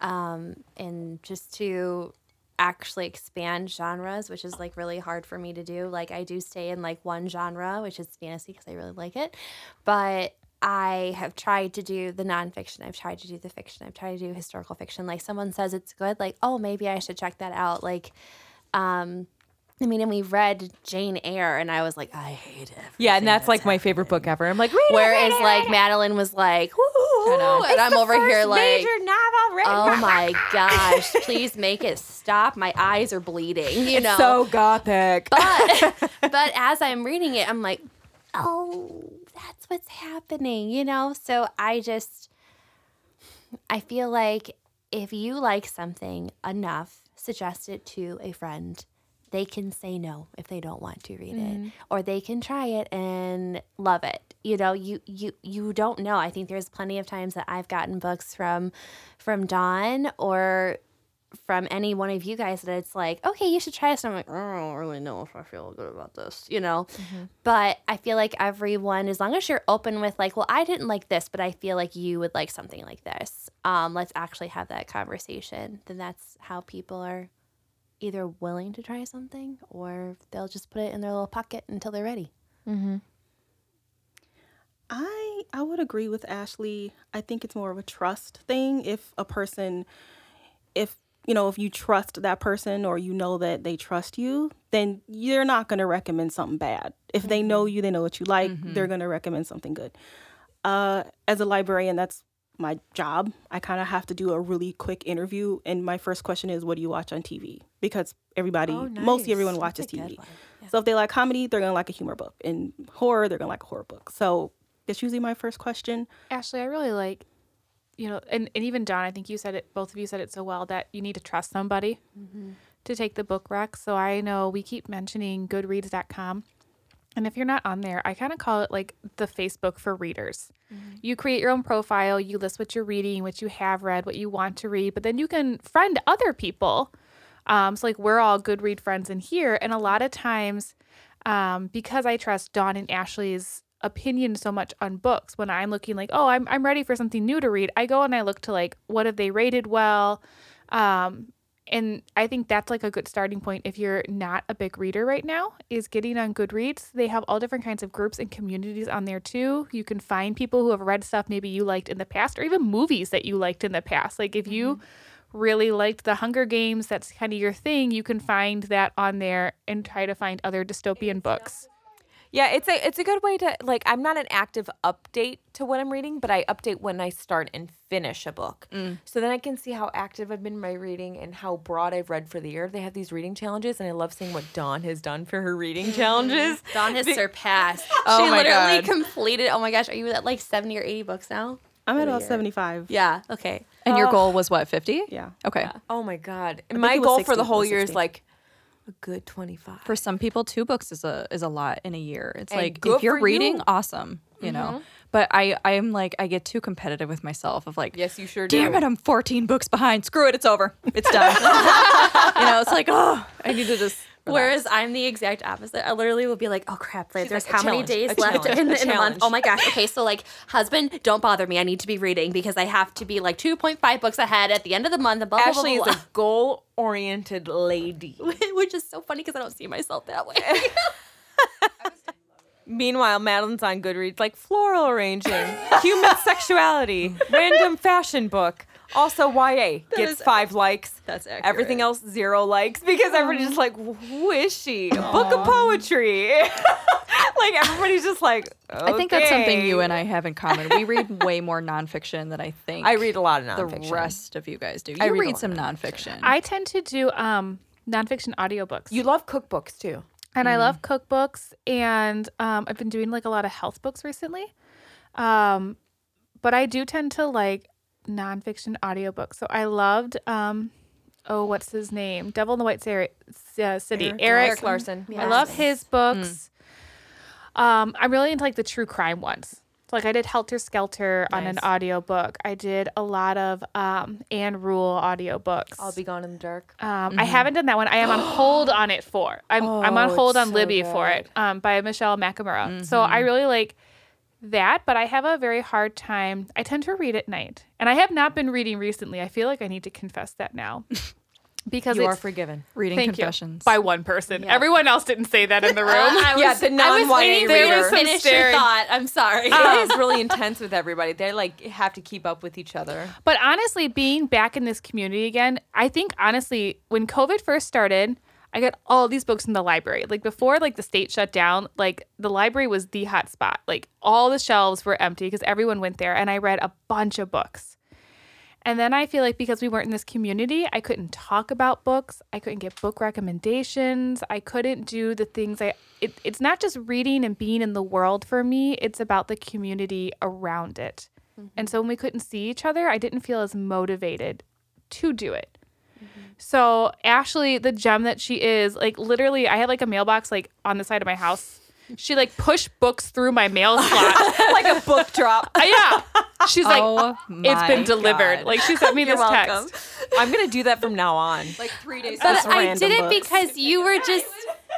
um, and just to actually expand genres, which is like really hard for me to do. Like I do stay in like one genre, which is fantasy because I really like it, but I have tried to do the nonfiction. I've tried to do the fiction. I've tried to do historical fiction. Like someone says it's good, like oh maybe I should check that out. Like, um, I mean, and we read Jane Eyre, and I was like, I hate it. Yeah, and that's like my favorite book ever. I'm like, read it, Whereas read it, like it. Madeline was like, know. and I'm over here like, major novel written. oh my gosh, please make it stop. My eyes are bleeding. You it's know. so gothic. but but as I'm reading it, I'm like, oh, that's what's happening. You know. So I just, I feel like if you like something enough, suggest it to a friend. They can say no if they don't want to read it, or they can try it and love it. You know, you you you don't know. I think there's plenty of times that I've gotten books from from Dawn or from any one of you guys that it's like, okay, you should try this. And I'm like, I don't really know if I feel good about this, you know? But I feel like everyone, as long as you're open with like, well, I didn't like this, but I feel like you would like something like this. Um, let's actually have that conversation. Then that's how people are either willing to try something or they'll just put it in their little pocket until they're ready. Mm-hmm. I I would agree with Ashley. I think it's more of a trust thing. If a person, if you know, if you trust that person or you know that they trust you, then you're not going to recommend something bad. If they know mm-hmm. you, they know what you like, mm-hmm. they're going to recommend something good. Uh, as a librarian, that's my job. I kind of have to do a really quick interview, and my first question is, "What do you watch on TV?" Because everybody, Oh, mostly everyone watches That's a good TV. Yeah. So if they like comedy, they're gonna like a humor book. And horror, they're gonna like a horror book. So that's usually my first question. Ashley, I really like, you know, and, and even Dawn, I think you said it, both of you said it so well that you need to trust somebody mm-hmm. to take the book rec. So I know we keep mentioning goodreads.com. And if you're not on there, I kind of call it like the Facebook for readers. You create your own profile, you list what you're reading, what you have read, what you want to read, but then you can friend other people. Um, so, like, we're all good read friends in here. And a lot of times, um, because I trust Dawn and Ashley's opinion so much on books, when I'm looking like, oh, I'm, I'm ready for something new to read, I go and I look to like, what have they rated well? Um, and I think that's like a good starting point if you're not a big reader right now, is getting on Goodreads. They have all different kinds of groups and communities on there too. You can find people who have read stuff maybe you liked in the past or even movies that you liked in the past. Like if you mm-hmm. really liked the Hunger Games, that's kind of your thing, you can find that on there and try to find other dystopian books. Yeah, it's a it's a good way to like I'm not an active update to what I'm reading, but I update when I start and finish a book. Mm. So then I can see how active I've been in my reading and how broad I've read for the year. They have these reading challenges and I love seeing what Dawn has done for her reading mm. challenges. Dawn has surpassed. Oh she my literally God. completed. Oh my gosh, are you at like 70 or 80 books now? I'm at about 75. Yeah. Okay. And your oh. goal was what, 50? Yeah. Okay. Oh my god. And my goal 60 for the whole or year is like a good 25. For some people, two books is a is a lot in a year. It's And like if you're reading, you. Mm-hmm. awesome, you know. But I I'm like I get too competitive with myself of like, Yes, you sure do. damn it, I'm 14 books behind. Screw it, it's over. It's done. you know, it's like oh, I need to just. Whereas I'm the exact opposite. I literally will be like, oh crap, like, there's like, how many days a left challenge, in, a the, in the month? Oh my gosh. Okay, so like, husband, don't bother me. I need to be reading because I have to be like 2.5 books ahead at the end of the month. Blah, blah, blah, Ashley blah, is a goal oriented lady. Which is so funny because I don't see myself that way. Meanwhile, Madeline's on Goodreads like floral arranging, human sexuality, random fashion book. Also, YA gets is- five likes. That's accurate. Everything else zero likes because everybody's just like, who is she? A book of poetry. like everybody's just like. I think that's something you and I have in common. We read way more nonfiction than I think. I read a lot of nonfiction. the rest of you guys do. You I read read, some of nonfiction. I tend to do um, nonfiction audiobooks. You love cookbooks too. and I love cookbooks, and um, I've been doing like a lot of health books recently. Um, but I do tend to like nonfiction audiobooks. So I loved, um, oh, what's his name? Devil in the White uh, City. Erik Erik, Erik Larson. I love his books. Um, I'm really into like the true crime ones. So, like I did Helter Skelter on an Nice. audiobook. I did a lot of um, Ann Rule audiobooks. I'll be gone in the dark. Um, I haven't done that one. I am on hold on it for. I'm I'm on Oh, hold on so Libby for it um, by Michelle McNamara. So I really like that, but I have a very hard time. I tend to read at night, and I have not been reading recently. I feel like I need to confess that now because You are forgiven. Reading thank confessions. you by one person. Everyone else didn't say that in the room. I Yeah, was, the I was non-YA waiting for you reader. to finish your thought. I'm sorry. Um, it is really intense with everybody. They like have to keep up with each other. But honestly, being back in this community again, I think honestly, when COVID first started, I got all these books in the library. Like before, like the state shut down, like the library was the hot spot. Like all the shelves were empty because everyone went there, and I read a bunch of books. And then I feel like because we weren't in this community, I couldn't talk about books. I couldn't get book recommendations. I couldn't do the things I. It, it's not just reading and being in the world for me. It's about the community around it. Mm-hmm. And so when we couldn't see each other, I didn't feel as motivated to do it. So Ashley, the gem that she is, like literally, I had like a mailbox like on the side of my house. She like pushed books through my mail slot. like a book drop. Uh, yeah, she's like, oh, it's been delivered. God. Like she sent me this welcome. text. I'm gonna do that from now on. like three days. but I did it books. because you were just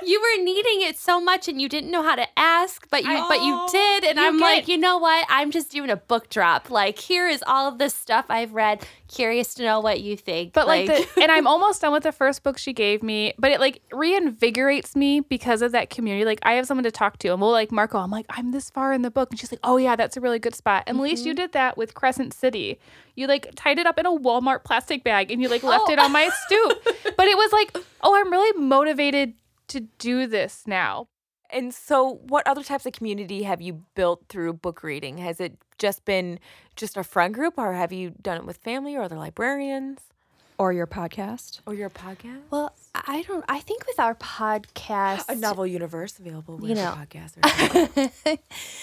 you were needing it so much and you didn't know how to ask, but you but you oh, did, and I'm like, you know what? I'm just doing a book drop. Like here is all of this stuff I've read. Curious to know what you think. But like, the, and I'm almost done with the first book she gave me, but it like reinvigorates me because of that community. Like I have someone to talk to, and we'll like Marco. I'm like, I'm this far in the book, and she's like, Oh yeah, that's a really good spot. And Elise, you mm-hmm. did that with Crescent City. You like tied it up in a Walmart plastic bag, and you like left it on my oh. stoop. But it was like, oh, I'm really motivated to do this now. And so, what other types of community have you built through book reading? Has it just been just a friend group, or have you done it with family or other librarians or your podcast. or your podcast? well, I don't. I think with our podcast, A novel universe available with You your know. podcast. Or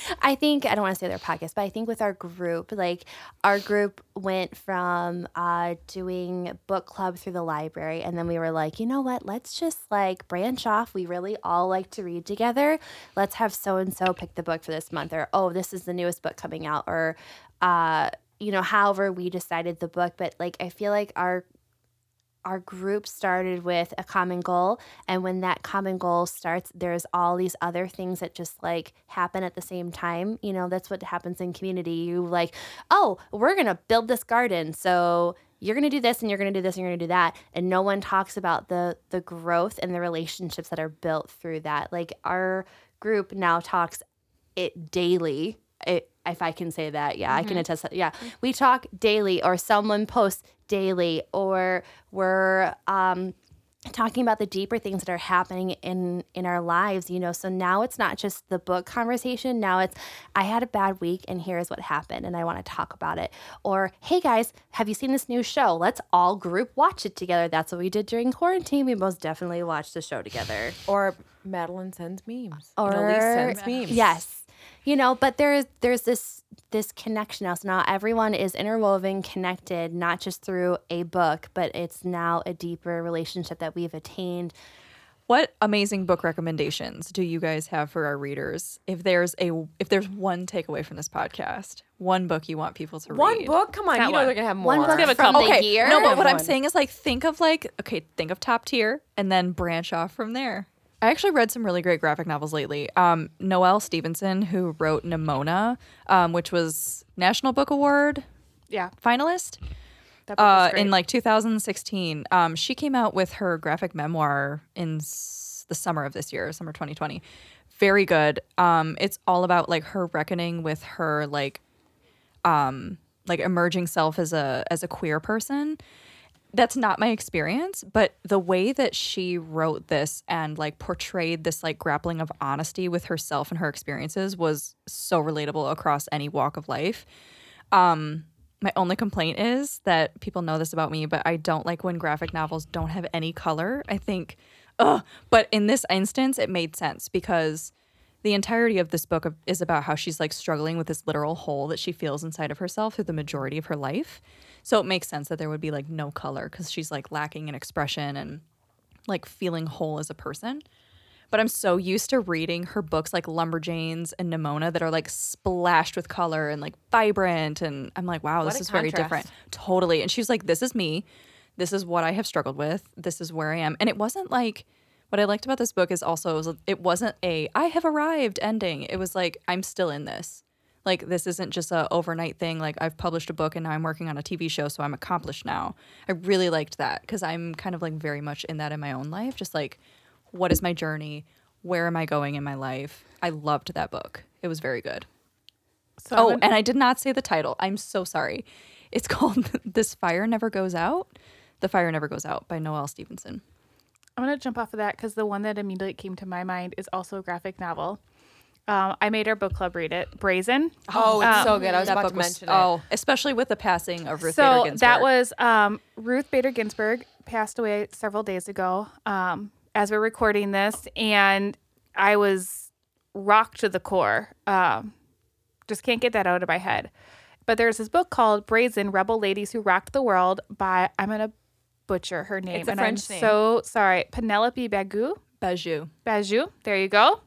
I think I don't want to say their podcast, but I think with our group, like our group went from uh, doing book club through the library, and then we were like, you know what? Let's just like branch off. We really all like to read together. Let's have so and so pick the book for this month, or oh, this is the newest book coming out, or uh, you know, however we decided the book. But like, I feel like our our group started with a common goal and when that common goal starts there's all these other things that just like happen at the same time you know that's what happens in community. You like oh we're gonna build this garden so you're gonna do this and you're gonna do this and you're gonna do that and no one talks about the the growth and the relationships that are built through that. Like our group now talks it daily it, if i can say that. Yeah i can attest that. Yeah. We talk daily or someone posts daily or we're um talking about the deeper things that are happening in in our lives you know? So now it's not just the book conversation. Now it's i had a bad week and here's what happened and i want to talk about it. Or hey guys have you seen this new show? Let's all group watch it together. That's what we did during quarantine. We most definitely watched the show together. Or Madeline sends memes. or and Elise sends memes. Yes. You know, but there's there's this this connection now. So now everyone is interwoven, connected, not just through a book, but it's now a deeper relationship that we've attained. What amazing book recommendations do you guys have for our readers? If there's a if there's one takeaway from this podcast, one book you want people to read One book? Come on, Got you know one. they're gonna have more. One book have a from couple. the Okay, year. no, but what I'm saying is like think of like okay, think of top tier and then branch off from there. I actually read some really great graphic novels lately. Um, Noelle Stevenson, who wrote Nimona, um, which was National Book Award Yeah. finalist That book was uh, in like 2016. Um, she came out with her graphic memoir in s- the summer of this year, summer 2020. Very good. Um, it's all about like her reckoning with her like, um, like emerging self as a as a queer person. That's not my experience, but the way that she wrote this and like portrayed this like grappling of honesty with herself and her experiences was so relatable across any walk of life. Um, my only complaint is that people know this about me, but I don't like when graphic novels don't have any color. I think, ugh. But in this instance, it made sense because the entirety of this book is about how she's like struggling with this literal hole that she feels inside of herself through the majority of her life. So it makes sense that there would be like no color because she's like lacking in expression and like feeling whole as a person. But I'm so used to reading her books like Lumberjanes and Nimona that are like splashed with color and like vibrant. And I'm like, wow, this is very different. Totally. And she was like, this is me. This is what I have struggled with. This is where I am. And it wasn't like, what I liked about this book is also, it, was, it wasn't a, I have arrived ending. It was like, I'm still in this. Like, this isn't just a overnight thing. Like, I've published a book and now I'm working on a TV show, so I'm accomplished now. I really liked that because I'm kind of like very much in that in my own life. Just like, what is my journey? Where am I going in my life? I loved that book. It was very good. So Oh, and I did not say the title. I'm so sorry. It's called This Fire Never Goes Out. The Fire Never Goes Out by Noelle Stevenson. I'm gonna jump off of that because the one that immediately came to my mind is also a graphic novel. Um, I made our book club read it. Brazen. Oh, it's Um, so good. I was that about book to was, mention it. oh, especially with the passing of Ruth so Bader Ginsburg. that was um, Ruth Bader Ginsburg passed away several days ago um, as we're recording this, and I was rocked to the core. Um, just can't get that out of my head. But there's this book called Brazen Rebel Ladies Who Rocked the World by, I'm going to butcher her name. It's a and French I'm name. so sorry. Penelope Bagu. Bajou. Bajou. There you go.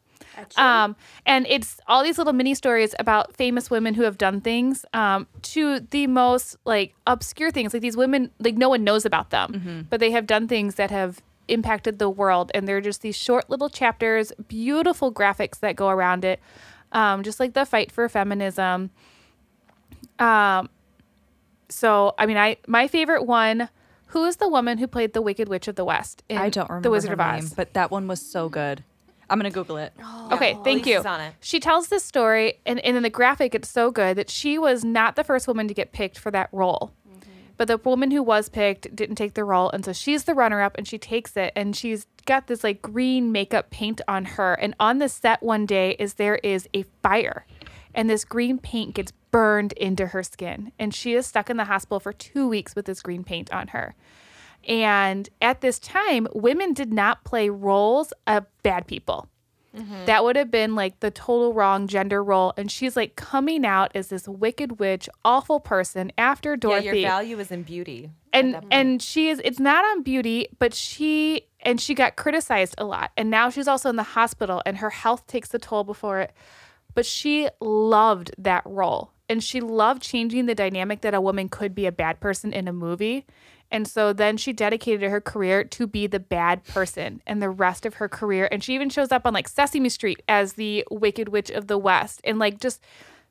Um, and it's all these little mini stories about famous women who have done things um, to the most like obscure things. Like these women, like no one knows about them, but they have done things that have impacted the world. And they're just these short little chapters, beautiful graphics that go around it, um, just like the fight for feminism. Um, so I mean, I my favorite one. Who is the woman who played the Wicked Witch of the West? In I don't remember The Wizard of Oz. name, but that one was so good. I'm gonna Google it. Oh, okay, thank Elise you. on it. She tells this story, and, and in the graphic, it's so good that she was not the first woman to get picked for that role. Mm-hmm. But the woman who was picked didn't take the role, and so she's the runner up, and she takes it, and she's got this like green makeup paint on her. And on the set one day is there is a fire, and this green paint gets burned into her skin, and she is stuck in the hospital for two weeks with this green paint on her. And at this time, women did not play roles of bad people. Mm-hmm. That would have been like the total wrong gender role. And she's like coming out as this wicked witch, awful person after Yeah, Dorothy. your value is in beauty. and and she is it's not on beauty, but she and she got criticized a lot. And now she's also in the hospital and her health takes the toll before it. But she loved that role. And she loved changing the dynamic that a woman could be a bad person in a movie. And so then she dedicated her career to be the bad person and the rest of her career. And she even shows up on like Sesame Street as the Wicked Witch of the West. And like just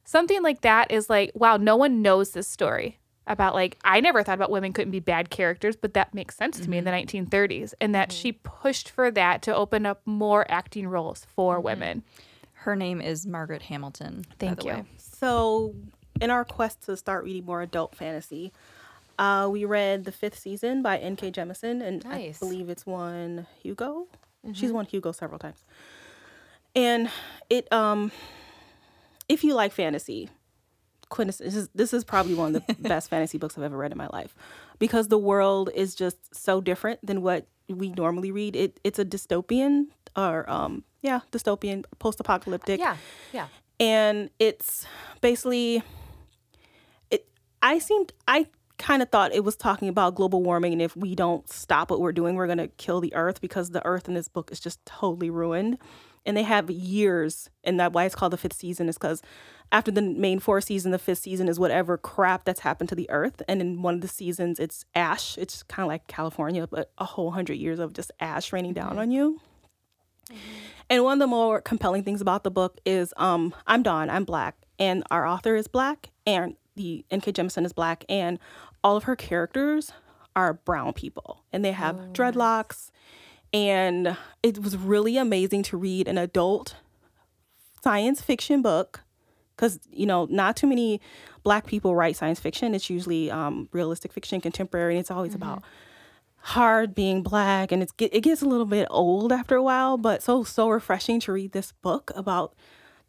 something like that is like, wow, no one knows this story about like, I never thought about women couldn't be bad characters, but that makes sense to me in the mm-hmm. 1930s. And that mm-hmm. she pushed for that to open up more acting roles for mm-hmm. women. Her name is Margaret Hamilton. by Thank the you. way. So, in our quest to start reading more adult fantasy, Uh, we read the fifth season by N.K. Jemisin, and Nice. I believe it's won Hugo. She's won Hugo several times. And it, um, if you like fantasy, quintess- this is, this is probably one of the best fantasy books I've ever read in my life because the world is just so different than what we normally read. It it's a dystopian or um yeah dystopian post apocalyptic Yeah, yeah. and it's basically it i seemed i kind of thought it was talking about global warming and if we don't stop what we're doing we're going to kill the earth because the earth in this book is just totally ruined. And they have years and that why it's called the fifth season is because after the main four season the fifth season is whatever crap that's happened to the earth. And in one of the seasons it's ash. It's kind of like california but a whole hundred years of just ash raining down on you. And one of the more compelling things about the book is um, I'm Dawn, I'm black, and our author is black, and the N.K. Jemisin is black, and all of her characters are brown people, and they have dreadlocks. And it was really amazing to read an adult science fiction book because you know not too many black people write science fiction it's usually um, realistic fiction contemporary and it's always about hard being black and it's it gets a little bit old after a while but so so refreshing to read this book about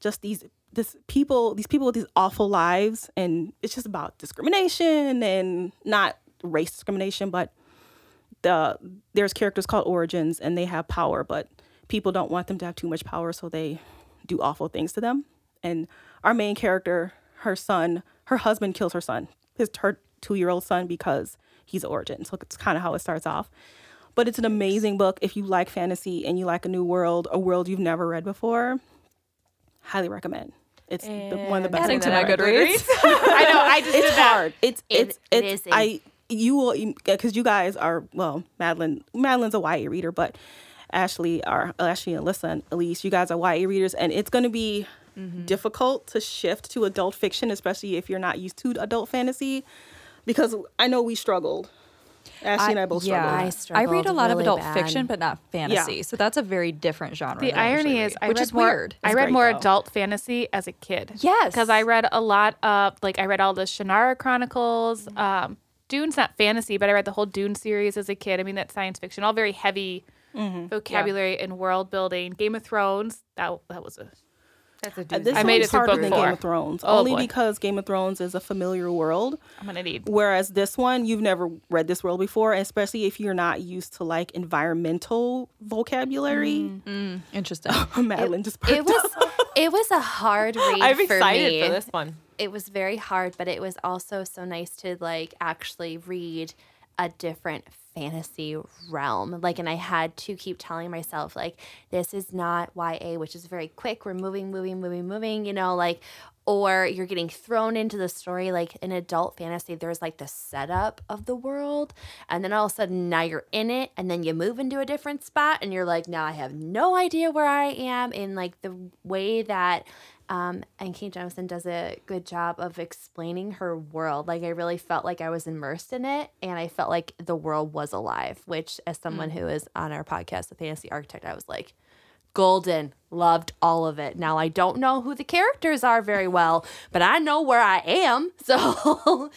just these this people these people with these awful lives and it's just about discrimination and not race discrimination but the there's characters called origins and they have power but people don't want them to have too much power so they do awful things to them. And our main character her son her husband kills her son his her two-year-old son because he's origin. So it's kind of how it starts off. But it's an amazing book. If you like fantasy and you like a new world a world you've never read before highly recommend it's the, one of the best books to read. Goodreads. I know. I just it's did that. hard. It's It- it's it it's is a- I you will because you guys are well Madeline Madeline's a YA reader but Ashley are Ashley and Alyssa and Elise you guys are YA readers and it's going to be mm-hmm. difficult to shift to adult fiction especially if you're not used to adult fantasy because I know we struggled Ashley and I both struggled I I read a struggled lot of adult bad. fiction, but not fantasy. So that's a very different genre. The irony is, read, I which read is more, weird. I read more though. adult fantasy as a kid. Yes. because I read a lot of like I read all the Shannara Chronicles. Um, Dune's not fantasy, but I read the whole Dune series as a kid. I mean, that's science fiction, all very heavy vocabulary and world building. Game of Thrones, that that was a That's a Uh, doozy. this I made it harder than four. Game of Thrones Oh, only boy. because Game of Thrones is a familiar world I'm gonna need. Whereas this one, you've never read this world before, especially if you're not used to like environmental vocabulary. Mm, interesting. Madeline just It was up. it was a hard read I'm for excited me. for this one. It was very hard, but it was also so nice to like actually read a different fantasy realm. Like and I had to keep telling myself like this is not YA, which is very quick. We're moving, moving, moving, moving, you know, like or you're getting thrown into the story like in adult fantasy there's like the setup of the world and then all of a sudden now you're in it and then you move into a different spot and you're like now i have no idea where i am in like the way that um, N.K. Jemisin does a good job of explaining her world. Like I really felt like I was immersed in it, and I felt like the world was alive. Which, as someone who is on our podcast, the Fantasy Architect, I was like, golden. Loved all of it. Now I don't know who the characters are very well, but I know where I am, so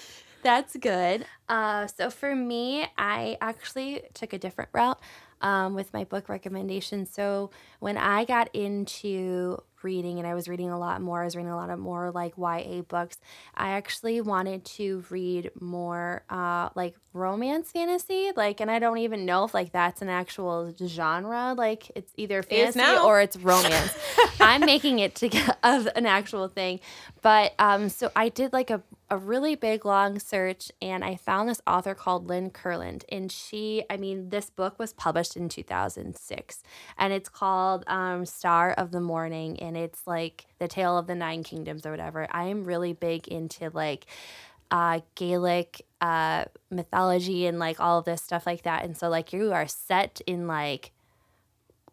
that's good. Uh, so for me, I actually took a different route um, with my book recommendation. So when I got into reading and I was reading a lot more, I was reading a lot of more like YA books. I actually wanted to read more uh, like romance fantasy. Like, and I don't even know if like that's an actual genre. Like, it's either fantasy now. or it's romance. I'm making it to of an actual thing. But um, so I did like a, a really big long search and I found this author called Lynn Kurland. And she, I mean, this book was published in 2006 and it's called um, Star of the Morning. And it's like the tale of the nine kingdoms or whatever. I am really big into like uh, Gaelic uh, mythology and like all of this stuff like that. And so, like, you are set in like,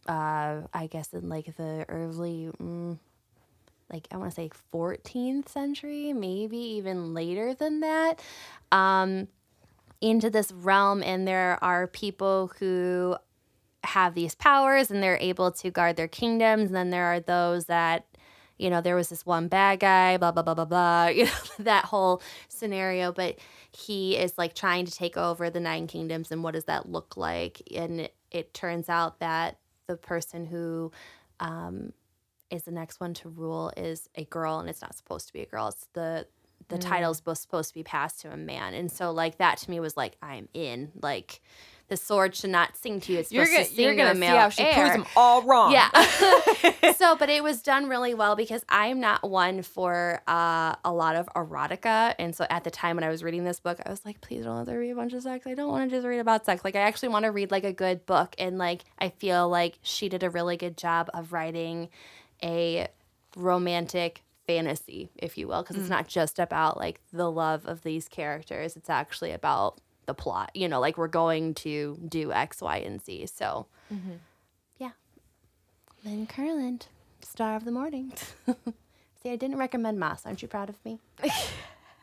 uh, I guess in like the early, mm, like I want to say 14th century, maybe even later than that, um, into this realm. And there are people who have these powers and they're able to guard their kingdoms. And then there are those that you know, there was this one bad guy, blah, blah, blah, blah, blah, you know, that whole scenario. But he is like trying to take over the Nine Kingdoms, and what does that look like? And it, it turns out that the person who um, is the next one to rule is a girl, and it's not supposed to be a girl. It's the the Mm. title is supposed to be passed to a man, and so like that to me was like I'm in. Like the sword should not sing to you. It's You're supposed gonna, to sing you're to a gonna see male how she heir. proves them all wrong. Yeah. so, but it was done really well because I'm not one for uh, a lot of erotica. And so at the time when I was reading this book, I was like, please don't let there be a bunch of sex. I don't want to just read about sex. Like, I actually want to read like a good book. And like, I feel like she did a really good job of writing a romantic fantasy, if you will, because it's mm. not just about like the love of these characters. It's actually about the plot. You know, like we're going to do X, Y, and Z. So, mm-hmm. yeah. Lynn Kurland, star of the morning. See, I didn't recommend Moss. Aren't you proud of me?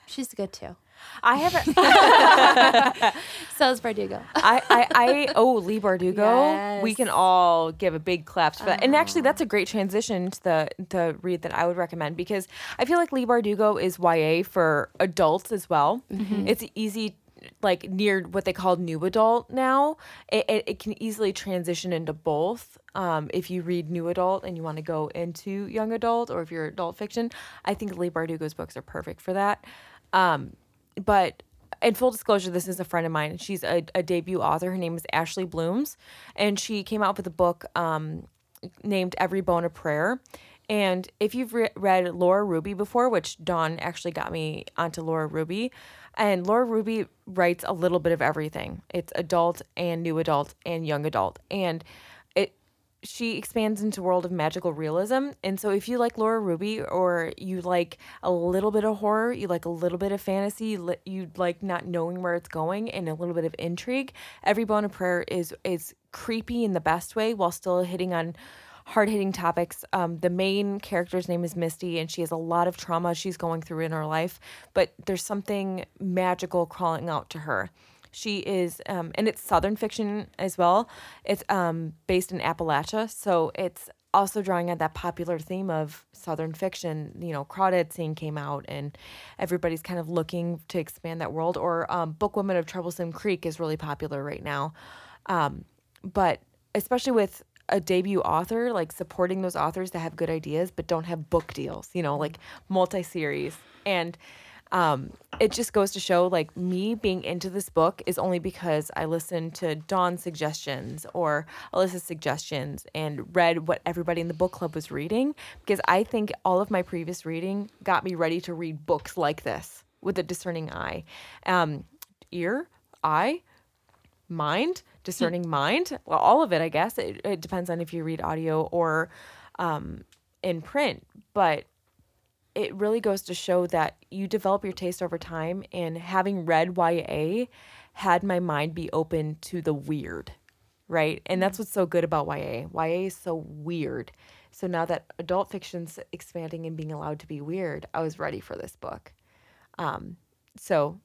She's good too. I haven't. So is Bardugo. I, I, I, oh, Leigh Bardugo. We can all give a big clap for that. And actually, that's a great transition to the the read that I would recommend because I feel like Leigh Bardugo is YA for adults as well. It's easy, like near what they call new adult now. It, it, it can easily transition into both. Um, if you read new adult and you want to go into young adult, or if you're adult fiction, I think Leigh Bardugo's books are perfect for that. Um, but in full disclosure, this is a friend of mine. She's a, a debut author. Her name is Ashley Blooms, and she came out with a book um, named Every Bone a Prayer. And if you've re- read Laura Ruby before, which Dawn actually got me onto Laura Ruby, and Laura Ruby writes a little bit of everything. It's adult and new adult and young adult, and she expands into world of magical realism. And so if you like laura ruby or you like a little bit of horror you like a little bit of fantasy you li- you like not knowing where it's going and a little bit of intrigue every bone of prayer is is creepy in the best way while still hitting on hard hitting topics. Um, the main character's name is misty and she has a lot of trauma she's going through in her life but there's something magical crawling out to her she is, um, and it's Southern fiction as well. It's um, based in Appalachia, so it's also drawing on that popular theme of Southern fiction. You know, Crawdads Sing came out, and everybody's kind of looking to expand that world. Or um, Book Women of Troublesome Creek is really popular right now, um, but especially with a debut author, like supporting those authors that have good ideas but don't have book deals. You know, like multi series and um, it just goes to show like me being into this book is only because I listened to Dawn's suggestions or Alyssa's suggestions and read what everybody in the book club was reading because I think all of my previous reading got me ready to read books like this with a discerning eye, um, ear, eye, mind, discerning mind. Well, all of it, I guess. It, it depends on if you read audio or um, in print, but it really goes to show that you develop your taste over time and having read YA had my mind be open to the weird, right? And that's what's so good about YA. YA is so weird. So now that adult fiction's expanding and being allowed to be weird, I was ready for this book. Um, so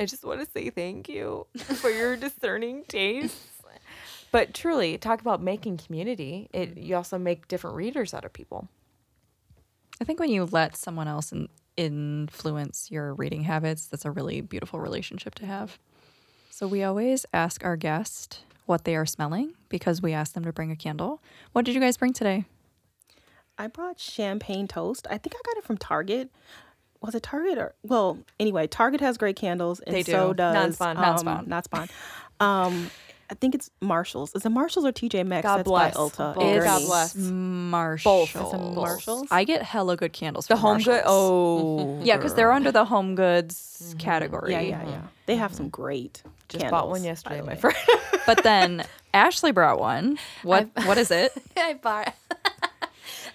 I just want to say thank you for your discerning tastes. But truly, talk about making community. It you also make different readers out of people. I think when you let someone else in, influence your reading habits, that's a really beautiful relationship to have. So we always ask our guest what they are smelling because we asked them to bring a candle. What did you guys bring today? I brought champagne toast. I think I got it from Target. Was it Target or well? Anyway, Target has great candles, and They do. so does Non-spawn. um, Non-spawn. Not spawn. Um, I think it's Marshalls. Is it Marshalls or TJ Maxx? God That's bless. by Ulta. Both. and God bless. Marshalls. Is it Marshalls? I get hella good candles. The from home good. Marshalls. Oh, yeah, because they're under the home goods mm-hmm. category. Yeah, yeah, yeah. They have some mm-hmm. great. just candles, bought one yesterday, my friend. But then Ashley brought one. What? what is it? I bought.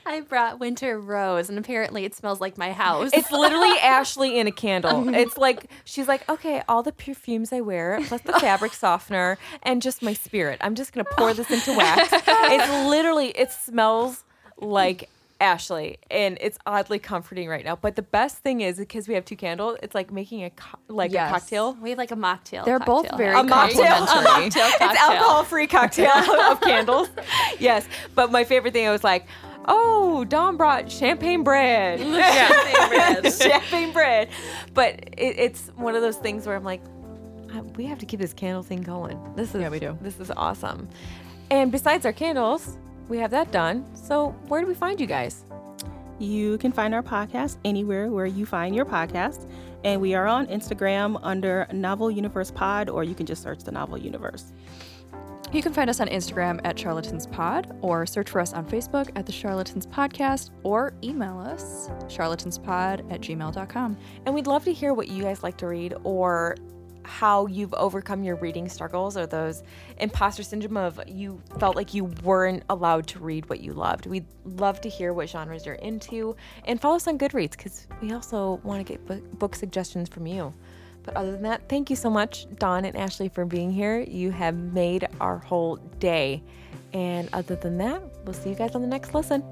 I brought winter rose, and apparently it smells like my house. It's literally Ashley in a candle. It's like she's like, okay, all the perfumes I wear, plus the fabric softener, and just my spirit. I'm just gonna pour this into wax. It's literally, it smells like Ashley, and it's oddly comforting right now. But the best thing is because we have two candles, it's like making a co- like Yes. a cocktail. we have like a mocktail. They're both very A mocktail. complimentary. It's alcohol free cocktail of candles. Yes, but my favorite thing I was like, oh, Dawn brought champagne bread. champagne bread. champagne bread. But it, it's one of those things where I'm like, "Uh, we have to keep this candle thing going. This is Yeah, we do. This is awesome. And besides our candles, we have that done. So where do we find you guys? You can find our podcast anywhere where you find your podcast. And we are on Instagram under Novel Universe Pod, or you can just search the Novel Universe. You can find us on Instagram at Charlatans Pod or search for us on Facebook at the Charlatans Podcast or email us charlatanspod at gmail.com. And we'd love to hear what you guys like to read or how you've overcome your reading struggles or those imposter syndrome of you felt like you weren't allowed to read what you loved. We'd love to hear what genres you're into and follow us on Goodreads because we also want to get book suggestions from you. But other than that, thank you so much, Dawn and Ashley, for being here. You have made our whole day. And other than that, we'll see you guys on the next listen.